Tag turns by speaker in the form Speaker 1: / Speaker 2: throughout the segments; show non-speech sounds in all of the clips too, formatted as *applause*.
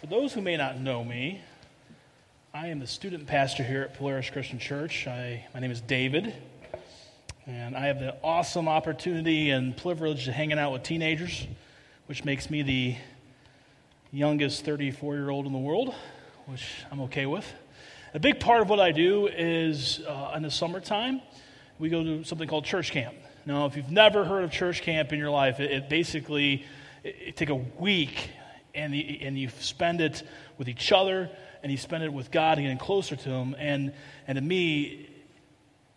Speaker 1: For those who may not know me, I am the student pastor here at Polaris Christian Church. I, my name is David, and I have the awesome opportunity and privilege of hanging out with teenagers, which makes me the youngest 34 year old in the world, which I'm okay with. A big part of what I do is uh, in the summertime, we go to something called church camp. Now, if you've never heard of church camp in your life, it, it basically it, it take a week and, the, and you spend it with each other and you spend it with God and getting closer to Him. And, and to me,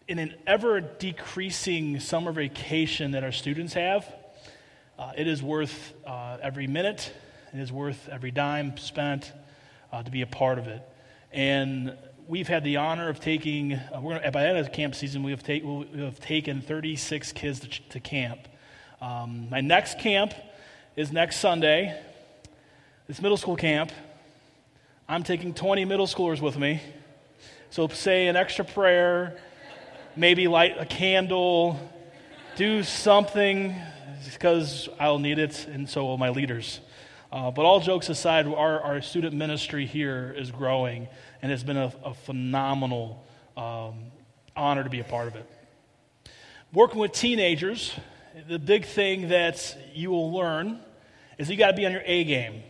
Speaker 1: in an ever decreasing summer vacation that our students have, uh, it is worth uh, every minute, it is worth every dime spent uh, to be a part of it. And we've had the honor of taking, uh, we're gonna, by the end of camp season, we have, we have taken 36 kids to, to camp. Um, my next camp is next Sunday. It's middle school camp. I'm taking 20 middle schoolers with me. So say an extra prayer, maybe light a candle, do something because I'll need it, and so will my leaders. Uh, but all jokes aside, our, our student ministry here is growing, and it's been a, a phenomenal um, honor to be a part of it. Working with teenagers, the big thing that you will learn is you got to be on your A game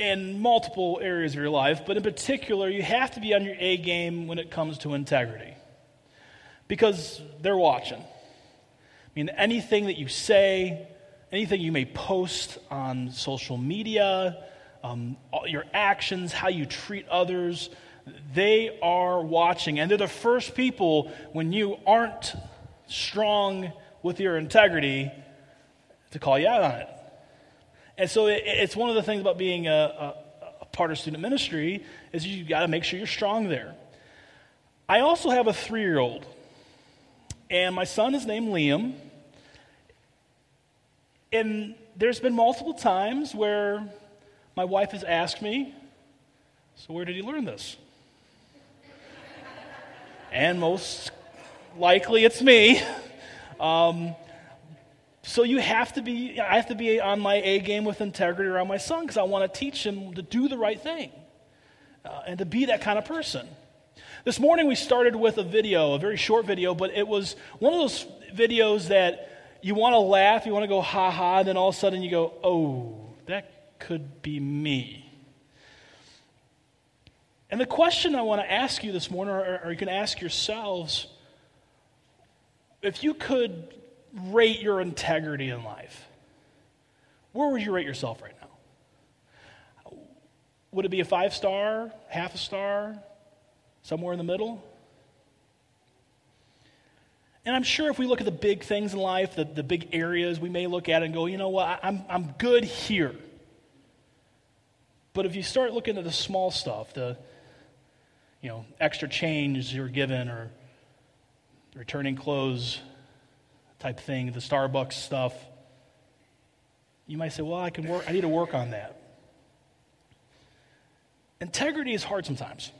Speaker 1: in multiple areas of your life, but in particular, you have to be on your A game when it comes to integrity because they're watching. I mean, anything that you say, anything you may post on social media, um, your actions, how you treat others, they are watching. And they're the first people when you aren't strong with your integrity to call you out on it. And so it, it's one of the things about being a, a, a part of student ministry is you've got to make sure you're strong there. I also have a three year old, and my son is named Liam. And there's been multiple times where my wife has asked me, So, where did he learn this? and most likely it's me. Um, so you have to be, I have to be on my A game with integrity around my son because I want to teach him to do the right thing uh, and to be that kind of person. This morning we started with a video, a very short video, but it was one of those videos that you want to laugh, you want to go ha ha, and then all of a sudden you go, oh, that could be me. And the question I want to ask you this morning, or, or you can ask yourselves, if you could rate your integrity in life, where would you rate yourself right now? Would it be a five star, half a star, somewhere in the middle? And I'm sure if we look at the big things in life, the, the big areas, we may look at and go, you know what, I'm, I'm good here. But if you start looking at the small stuff, the you know, extra change you're given or returning clothes type thing, the Starbucks stuff, you might say, well, I can work, I need to work on that. Integrity is hard sometimes.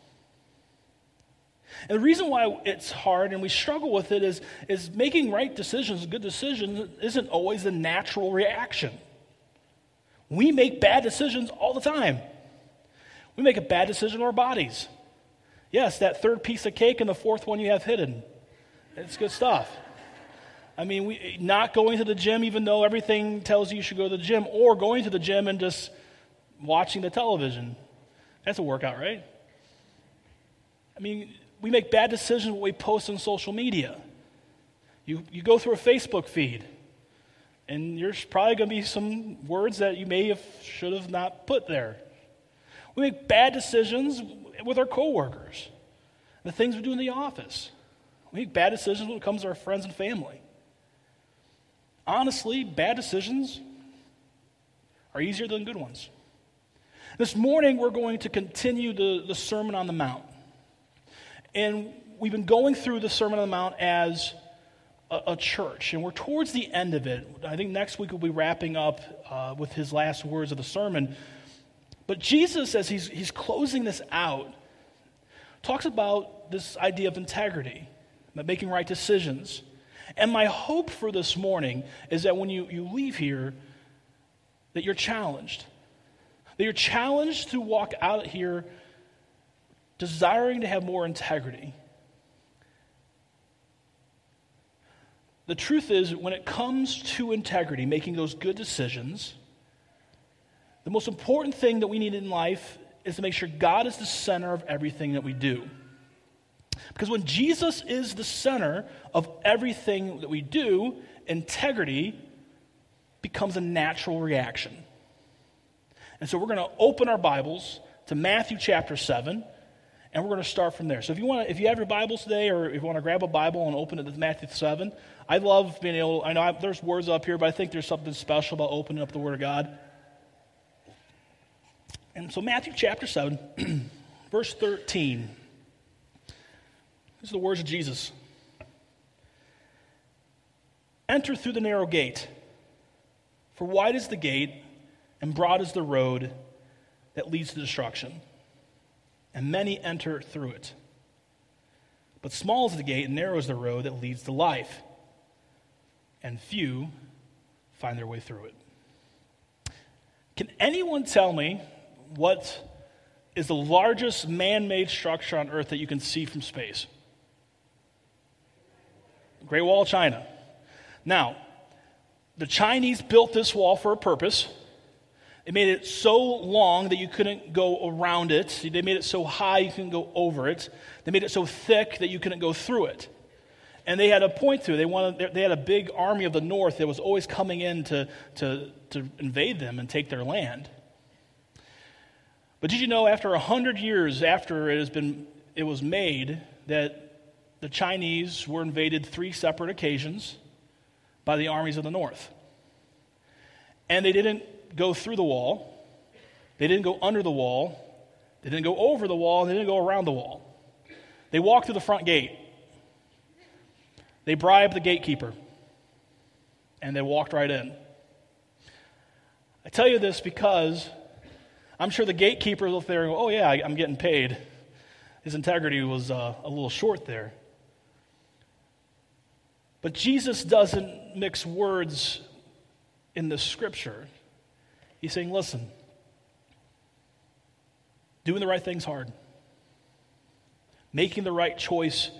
Speaker 1: And the reason why it's hard and we struggle with it is, is making right decisions, good decisions, isn't always the natural reaction. We make bad decisions all the time. We make a bad decision in our bodies. Yes, that third piece of cake and the fourth one you have hidden. It's good stuff. I mean, we, not going to the gym even though everything tells you you should go to the gym, or going to the gym and just watching the television. That's a workout, right? I mean, we make bad decisions when we post on social media. You, you go through a Facebook feed, and there's probably going to be some words that you may have should have not put there. We make bad decisions with our coworkers, the things we do in the office. We make bad decisions when it comes to our friends and family honestly, bad decisions are easier than good ones. This morning, we're going to continue the, the Sermon on the Mount. And we've been going through the Sermon on the Mount as a, a church, and we're towards the end of it. I think next week we'll be wrapping up uh, with his last words of the sermon. But Jesus, as he's, he's closing this out, talks about this idea of integrity, about making right decisions. And my hope for this morning is that when you, you leave here, that you're challenged. that you're challenged to walk out here desiring to have more integrity. The truth is, when it comes to integrity, making those good decisions, the most important thing that we need in life is to make sure God is the center of everything that we do. Because when Jesus is the center of everything that we do, integrity becomes a natural reaction. And so we're going to open our Bibles to Matthew chapter 7, and we're going to start from there. So if you, want to, if you have your Bibles today, or if you want to grab a Bible and open it to Matthew 7, I love being able, I know I, there's words up here, but I think there's something special about opening up the Word of God. And so, Matthew chapter 7, *clears throat* verse 13. These are the words of Jesus Enter through the narrow gate, for wide is the gate, and broad is the road that leads to destruction, and many enter through it. But small is the gate, and narrow is the road that leads to life, and few find their way through it. Can anyone tell me what is the largest man made structure on earth that you can see from space? Great Wall of China. Now, the Chinese built this wall for a purpose. They made it so long that you couldn't go around it. They made it so high you couldn't go over it. They made it so thick that you couldn't go through it. And they had a point to it. They, wanted, they had a big army of the north that was always coming in to, to, to invade them and take their land. But did you know after a hundred years after it has been it was made that the Chinese were invaded three separate occasions by the armies of the north. And they didn't go through the wall. They didn't go under the wall. They didn't go over the wall. They didn't go around the wall. They walked through the front gate. They bribed the gatekeeper. And they walked right in. I tell you this because I'm sure the gatekeeper looked there go, oh, yeah, I'm getting paid. His integrity was uh, a little short there. But Jesus doesn't mix words in the scripture. He's saying, listen, doing the right thing's hard. Making the right choice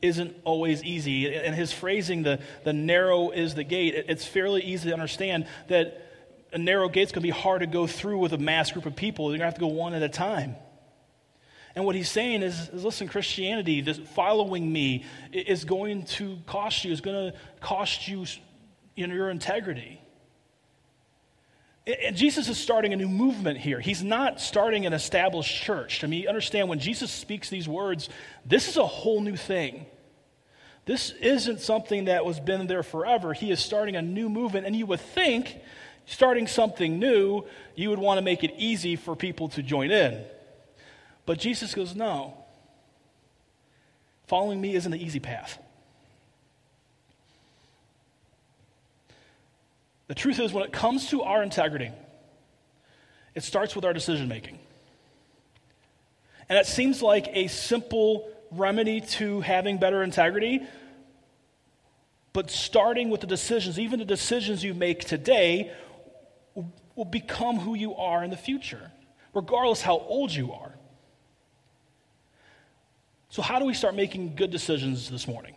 Speaker 1: isn't always easy. And his phrasing, the, the narrow is the gate, it's fairly easy to understand that a narrow gate's going to be hard to go through with a mass group of people. You're going to have to go one at a time. And what he's saying is, is listen, Christianity, this following me, is going to cost you, is going to cost you in your integrity. And Jesus is starting a new movement here. He's not starting an established church. I mean, understand when Jesus speaks these words, this is a whole new thing. This isn't something that was been there forever. He is starting a new movement, and you would think starting something new, you would want to make it easy for people to join in. But Jesus goes, No. Following me isn't the easy path. The truth is, when it comes to our integrity, it starts with our decision making. And it seems like a simple remedy to having better integrity, but starting with the decisions, even the decisions you make today, will become who you are in the future, regardless how old you are. So, how do we start making good decisions this morning?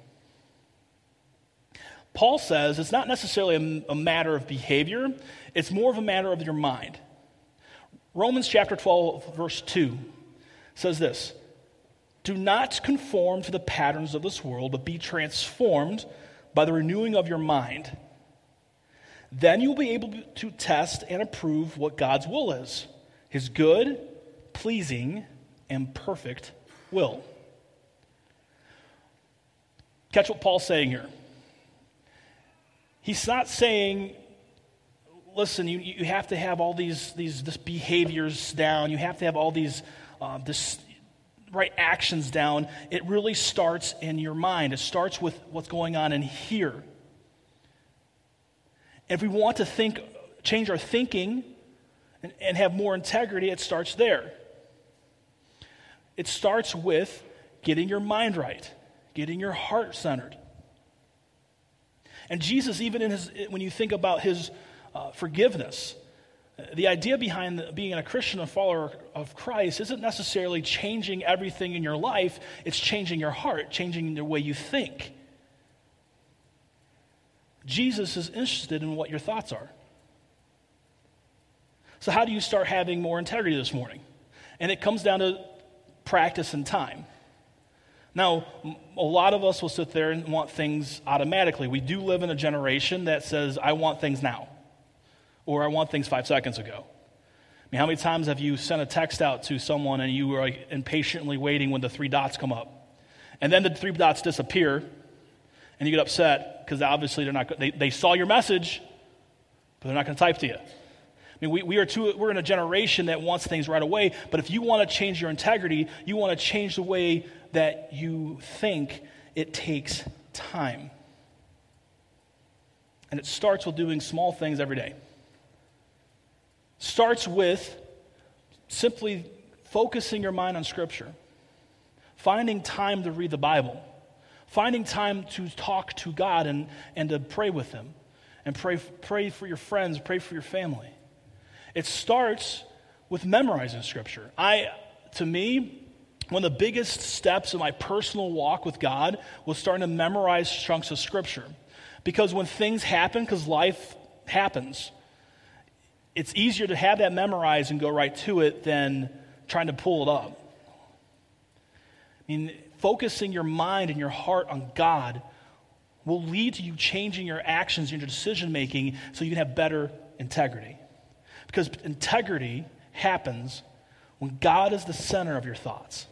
Speaker 1: Paul says it's not necessarily a, a, matter of behavior, it's more of a matter of your mind. Romans chapter 12, verse 2 says this Do not conform to the patterns of this world, but be transformed by the renewing of your mind then you'll be able to test and approve what God's will is his good, pleasing, and perfect will. Catch what Paul's saying here. He's not saying, listen, you, you have to have all these, these this behaviors down, you have to have all these uh, this right actions down. It really starts in your mind, it starts with what's going on in here. If we want to think, change our thinking and, and have more integrity, it starts there. It starts with getting your mind right, getting your heart centered. And Jesus, even in his, when you think about his uh, forgiveness, The idea behind being a Christian, a follower of Christ, isn't necessarily changing everything in your life, it's changing your heart, changing the way you think. Jesus is interested in what your thoughts are. So, how do you start having more integrity this morning? And it comes down to practice and time. Now, a lot of us will sit there and want things automatically. We do live in a generation that says, I want things now, or I want things five seconds ago. I mean, how many times have you sent a text out to someone and you were like impatiently waiting when the three dots come up? And then the three dots disappear, and you get upset because obviously they're not, they, they saw your message, but they're not going to type to you. I mean, we, we are too, we're in a generation that wants things right away, but if you want to change your integrity, you want to change the way that you think, it takes time. And it starts with doing small things every day. Starts with simply focusing your mind on Scripture, finding time to read the Bible, finding time to talk to God and, and to pray with Him, and pray, pray for your friends, pray for your family. It starts with memorizing Scripture. I, to me, one of the biggest steps in my personal walk with God was starting to memorize chunks of Scripture. Because when things happen, because life happens, it's easier to have that memorized and go right to it than trying to pull it up. I mean, focusing your mind and your heart on God will lead to you changing your actions and your decision making so you can have better integrity. Because integrity happens when God is the center of your thoughts.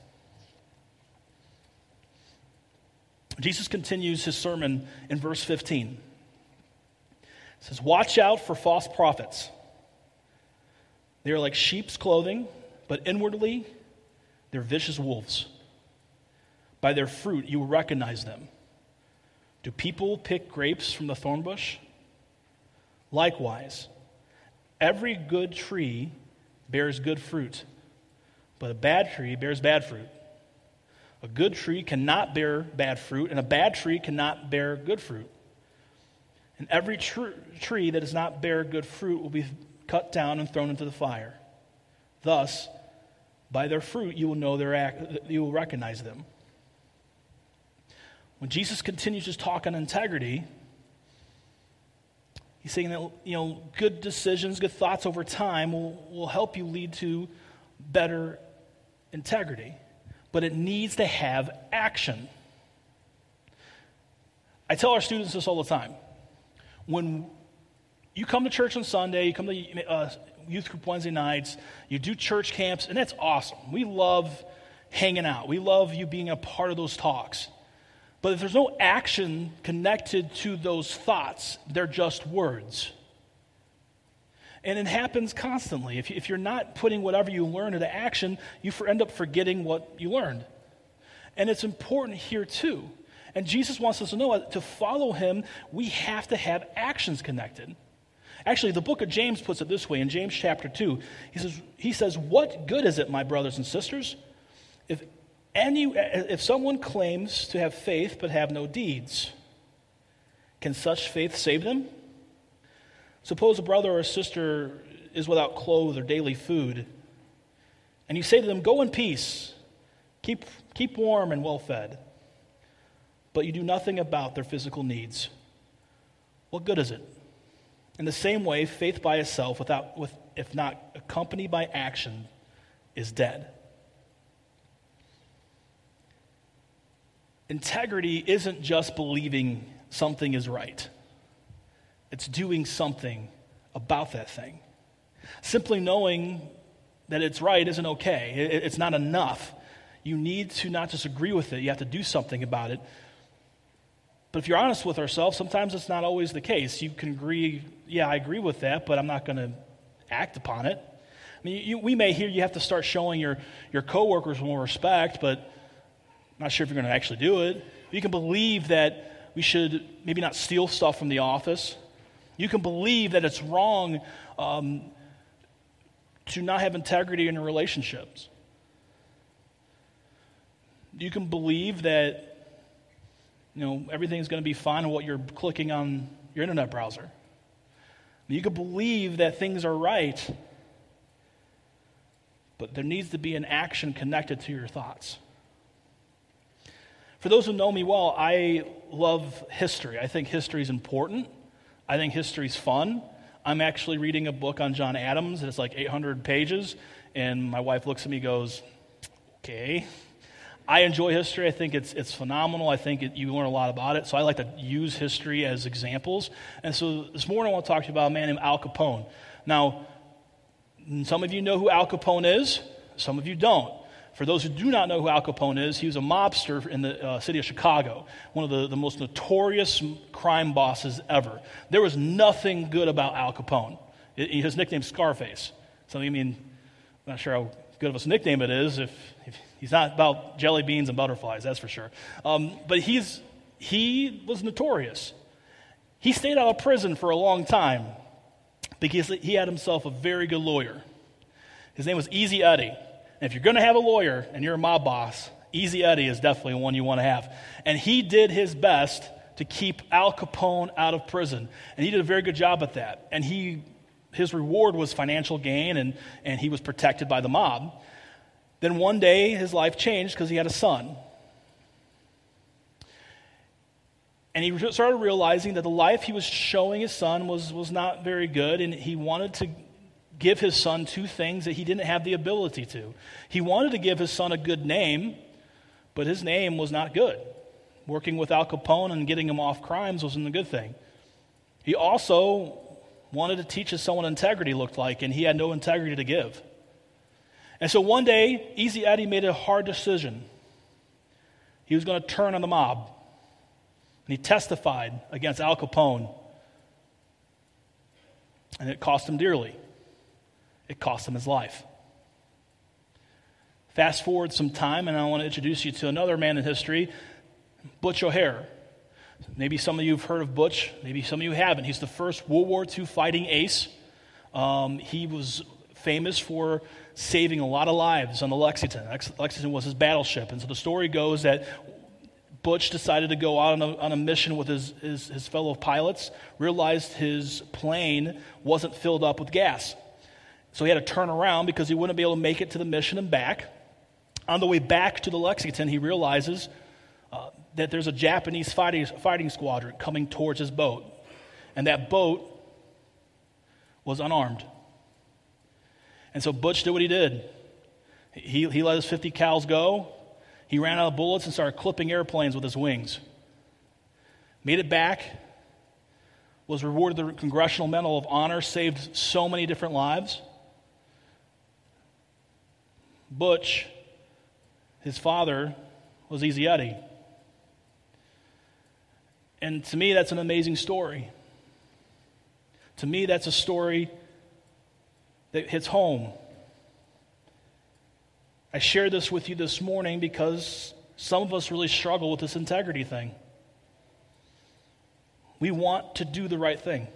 Speaker 1: Jesus continues his sermon in verse 15. It says, Watch out for false prophets. They are like sheep's clothing, but inwardly they're vicious wolves. By their fruit you will recognize them. Do people pick grapes from the thorn bush? Likewise, Every good tree bears good fruit, but a bad tree bears bad fruit. A good tree cannot bear bad fruit, and a bad tree cannot bear good fruit. And every tr- tree that does not bear good fruit will be cut down and thrown into the fire. Thus, by their fruit you will know their act, you will recognize them. When Jesus continues his talk on integrity, He's saying that you know, good decisions, good thoughts over time will, will help you lead to better integrity. But it needs to have action. I tell our students this all the time. When you come to church on Sunday, you come to uh, youth group Wednesday nights, you do church camps, and that's awesome. We love hanging out. We love you being a part of those talks. But if there's no action connected to those thoughts, they're just words. And it happens constantly. If, if you're not putting whatever you learn into action, you end up forgetting what you learned. And it's important here too. And Jesus wants us to know that to follow him, we have to have actions connected. Actually, the book of James puts it this way in James chapter 2. He says, he says What good is it, my brothers and sisters, if any, if someone claims to have faith but have no deeds, can such faith save them? Suppose a brother or a sister is without clothes or daily food, and you say to them, Go in peace, keep, keep warm and well fed, but you do nothing about their physical needs. What good is it? In the same way, faith by itself, without, with, if not accompanied by action, is dead. Integrity isn't just believing something is right, it's doing something about that thing. Simply knowing that it's right isn't okay, it's not enough. You need to not just agree with it, you have to do something about it. But if you're honest with ourselves, sometimes it's not always the case. You can agree, yeah, I agree with that, but I'm not going to act upon it. I mean, you, we may hear you have to start showing your, your coworkers more respect, but I'm not sure if you're going to actually do it. You can believe that we should maybe not steal stuff from the office. You can believe that it's wrong um, to not have integrity in your relationships. You can believe that you know everything's going to be fine on what you're clicking on your internet browser. You can believe that things are right, but there needs to be an action connected to your thoughts. For those who know me well, I love history. I think history is important. I think history is fun. I'm actually reading a book on John Adams. It's like 800 pages. And my wife looks at me goes, okay. I enjoy history. I think it's, it's phenomenal. I think it, you learn a lot about it. So I like to use history as examples. And so this morning I want to talk to you about a man named Al Capone. Now, some of you know who Al Capone is, some of you don't. For those who do not know who Al Capone is, he was a mobster in the uh, city of Chicago, one of the, the most notorious crime bosses ever. There was nothing good about Al Capone. It, his nickname Scarface. So, I mean, I'm not sure how good of a nickname it is if, if he's not about jelly beans and butterflies, that's for sure. Um, but he's, he was notorious. He stayed out of prison for a long time because he had himself a very good lawyer. His name was Easy Eddie. And if you're going to have a lawyer and you're a mob boss, Easy Eddie is definitely one you want to have. And he did his best to keep Al Capone out of prison. And he did a very good job at that. And he, his reward was financial gain, and, and he was protected by the mob. Then one day, his life changed because he had a son. And he started realizing that the life he was showing his son was, was not very good, and he wanted to give his son two things that he didn't have the ability to. He wanted to give his son a good name, but his name was not good. Working with Al Capone and getting him off crimes wasn't a good thing. He also wanted to teach his son what integrity looked like, and he had no integrity to give. And so one day, Easy Eddie made a hard decision. He was going to turn on the mob. And he testified against Al Capone. And it cost him dearly it cost him his life. Fast forward some time, and I want to introduce you to another man in history, Butch O'Hare. Maybe some of you have heard of Butch, maybe some of you haven't. He's the first World War II fighting ace. Um, he was famous for saving a lot of lives on the Lexington. Lexington was his battleship. And so the story goes that Butch decided to go out on a, on a mission with his, his, his fellow pilots, realized his plane wasn't filled up with gas. So he had to turn around because he wouldn't be able to make it to the mission and back. On the way back to the Lexington, he realizes uh, that there's a Japanese fighting, fighting squadron coming towards his boat. And that boat was unarmed. And so Butch did what he did. He, he let his 50 cals go. He ran out of bullets and started clipping airplanes with his wings. Made it back. Was rewarded the Congressional Medal of Honor. Saved so many different lives. Butch, his father, was Easy Eddie. And to me, that's an amazing story. To me, that's a story that hits home. I share this with you this morning because some of us really struggle with this integrity thing. We want to do the right thing.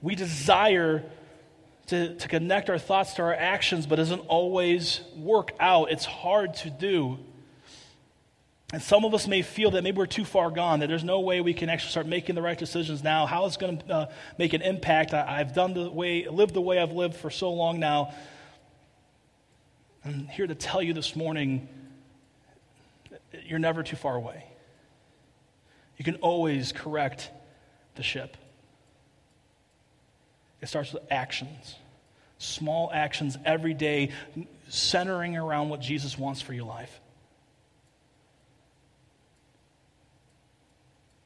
Speaker 1: We desire to, to connect our thoughts to our actions, but it doesn't always work out. It's hard to do. And some of us may feel that maybe we're too far gone, that there's no way we can actually start making the right decisions now. How it's going to uh, make an impact? I, have done the way, lived the way I've lived for so long now. I'm here to tell you this morning you're never too far away. You can always correct the ship. It starts with actions, small actions every day, centering around what Jesus wants for your life.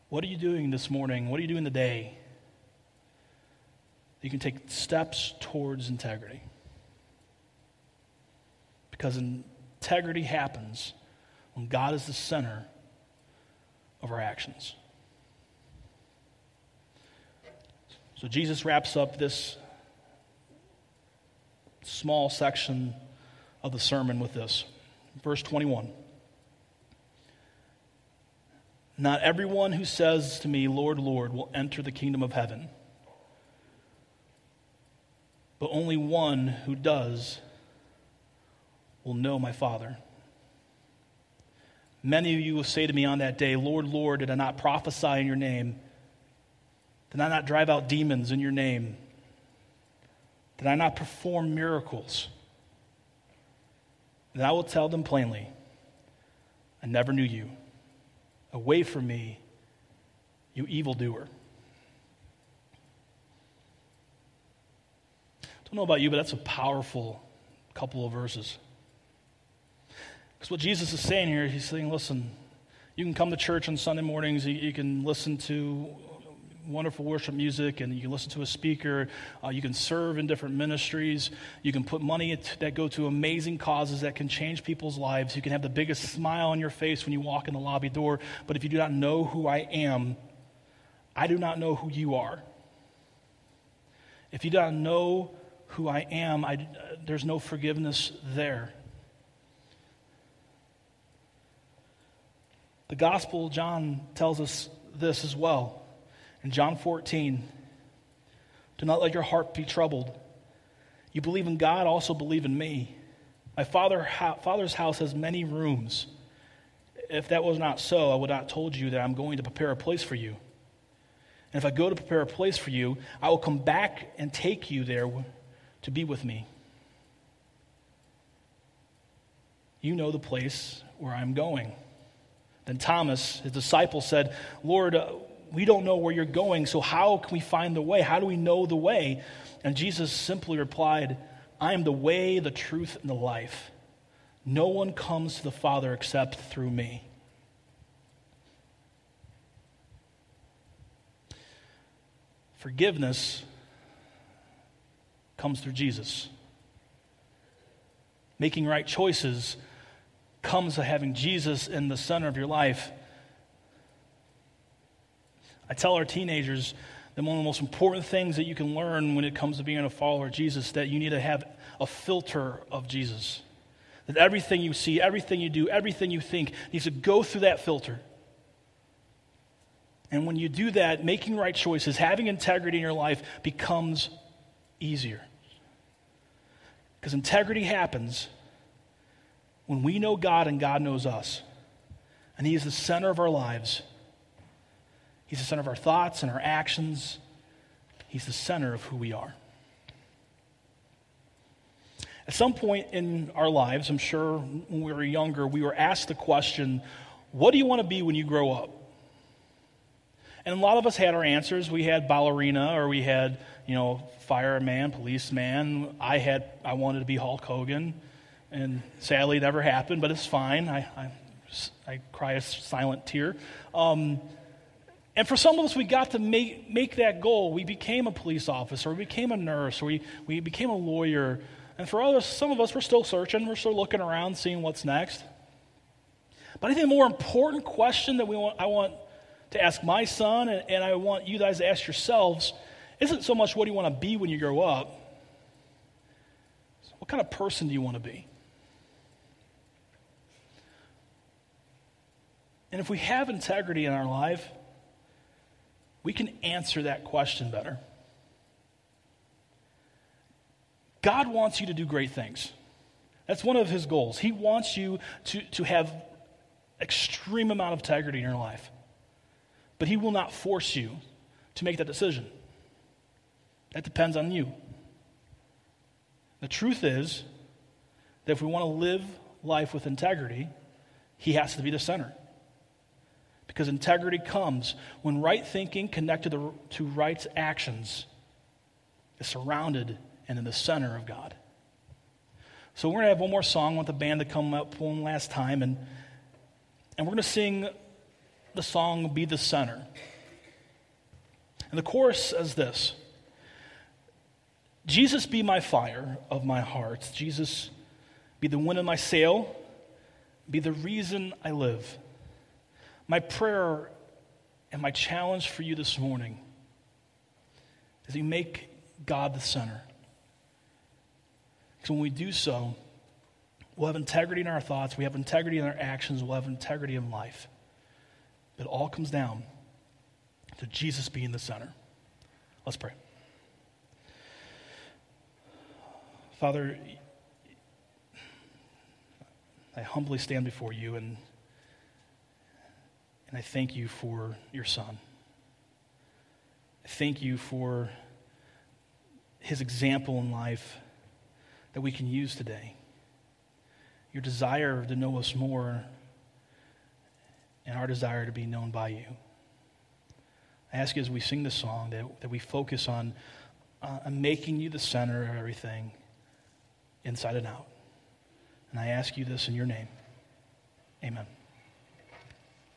Speaker 1: What are you doing this morning? What are you doing today? You can take steps towards integrity. Because integrity happens when God is the center of our actions. So Jesus wraps up this small section of the sermon with this. Verse 21. Not everyone who says to me, Lord, Lord, will enter the kingdom of heaven, but only one who does will know my Father. Many of you will say to me on that day, Lord, Lord, did I not prophesy in your name? Did I not drive out demons in your name Did I not perform miracles? Then I will tell them plainly, I never knew you. Away from me, you evildoer. Don't know about you, but that's a powerful couple of verses. Because what Jesus is saying here, he's saying, listen, you can come to church on Sunday mornings, you, you can listen to wonderful worship music and you can listen to a speaker. Uh, you can serve in different ministries. You can put money that go to amazing causes that can change people's lives. You can have the biggest smile on your face when you walk in the lobby door. But if you do not know who I am, I do not know who you are. If you do not know who I am, I, uh, there's no forgiveness there. The Gospel, John tells us this as well. In John 14, do not let your heart be troubled. You believe in God, also believe in me. My father, Father's house has many rooms. If that was not so, I would not told you that I'm going to prepare a place for you. And if I go to prepare a place for you, I will come back and take you there to be with me. You know the place where I'm going. Then Thomas, his disciple, said, Lord, uh, we don't know where you're going, so how can we find the way? How do we know the way? And Jesus simply replied, I am the way, the truth, and the life. No one comes to the Father except through me. Forgiveness comes through Jesus. Making right choices comes to having Jesus in the center of your life I tell our teenagers that one of the most important things that you can learn when it comes to being a follower of Jesus that you need to have a filter of Jesus. That everything you see, everything you do, everything you think needs to go through that filter. And when you do that, making right choices, having integrity in your life becomes easier. Because integrity happens when we know God and God knows us. And He is the center of our lives. He's the center of our thoughts and our actions. He's the center of who we are. At some point in our lives, I'm sure when we were younger, we were asked the question, What do you want to be when you grow up? And a lot of us had our answers. We had ballerina, or we had, you know, fireman, policeman. I had, I wanted to be Hulk Hogan, and sadly, it never happened. But it's fine. I, I, I cry a silent tear. Um, and for some of us, we got to make, make that goal. We became a police officer, we became a nurse, we, we became a lawyer. And for others, some of us, we're still searching, we're still looking around, seeing what's next. But I think the more important question that we want, I want to ask my son, and, and I want you guys to ask yourselves, isn't so much what do you want to be when you grow up? What kind of person do you want to be? And if we have integrity in our life, we can answer that question better. God wants you to do great things. That's one of his goals. He wants you to, to have extreme amount of integrity in your life. But he will not force you to make that decision. That depends on you. The truth is that if we want to live life with integrity, he has to be the center. Because integrity comes when right thinking connected to, right actions is surrounded and in the center of God. So we're going to have one more song. I want the band to come up one last time. And, and we're going to sing the song Be the Center. And the chorus says this Jesus be my fire of my heart. Jesus be the wind in my sail. Be the reason I live. My prayer and my challenge for you this morning is you make God the center. Because when we do so, we'll have integrity in our thoughts, we have integrity in our actions, we'll have integrity in life. It all comes down to Jesus being the center. Let's pray. Father, I humbly stand before you and and I thank you for your son. I thank you for his example in life that we can use today. Your desire to know us more and our desire to be known by you. I ask you as we sing this song that, that we focus on, uh, on making you the center of everything, inside and out. And I ask you this in your name. Amen.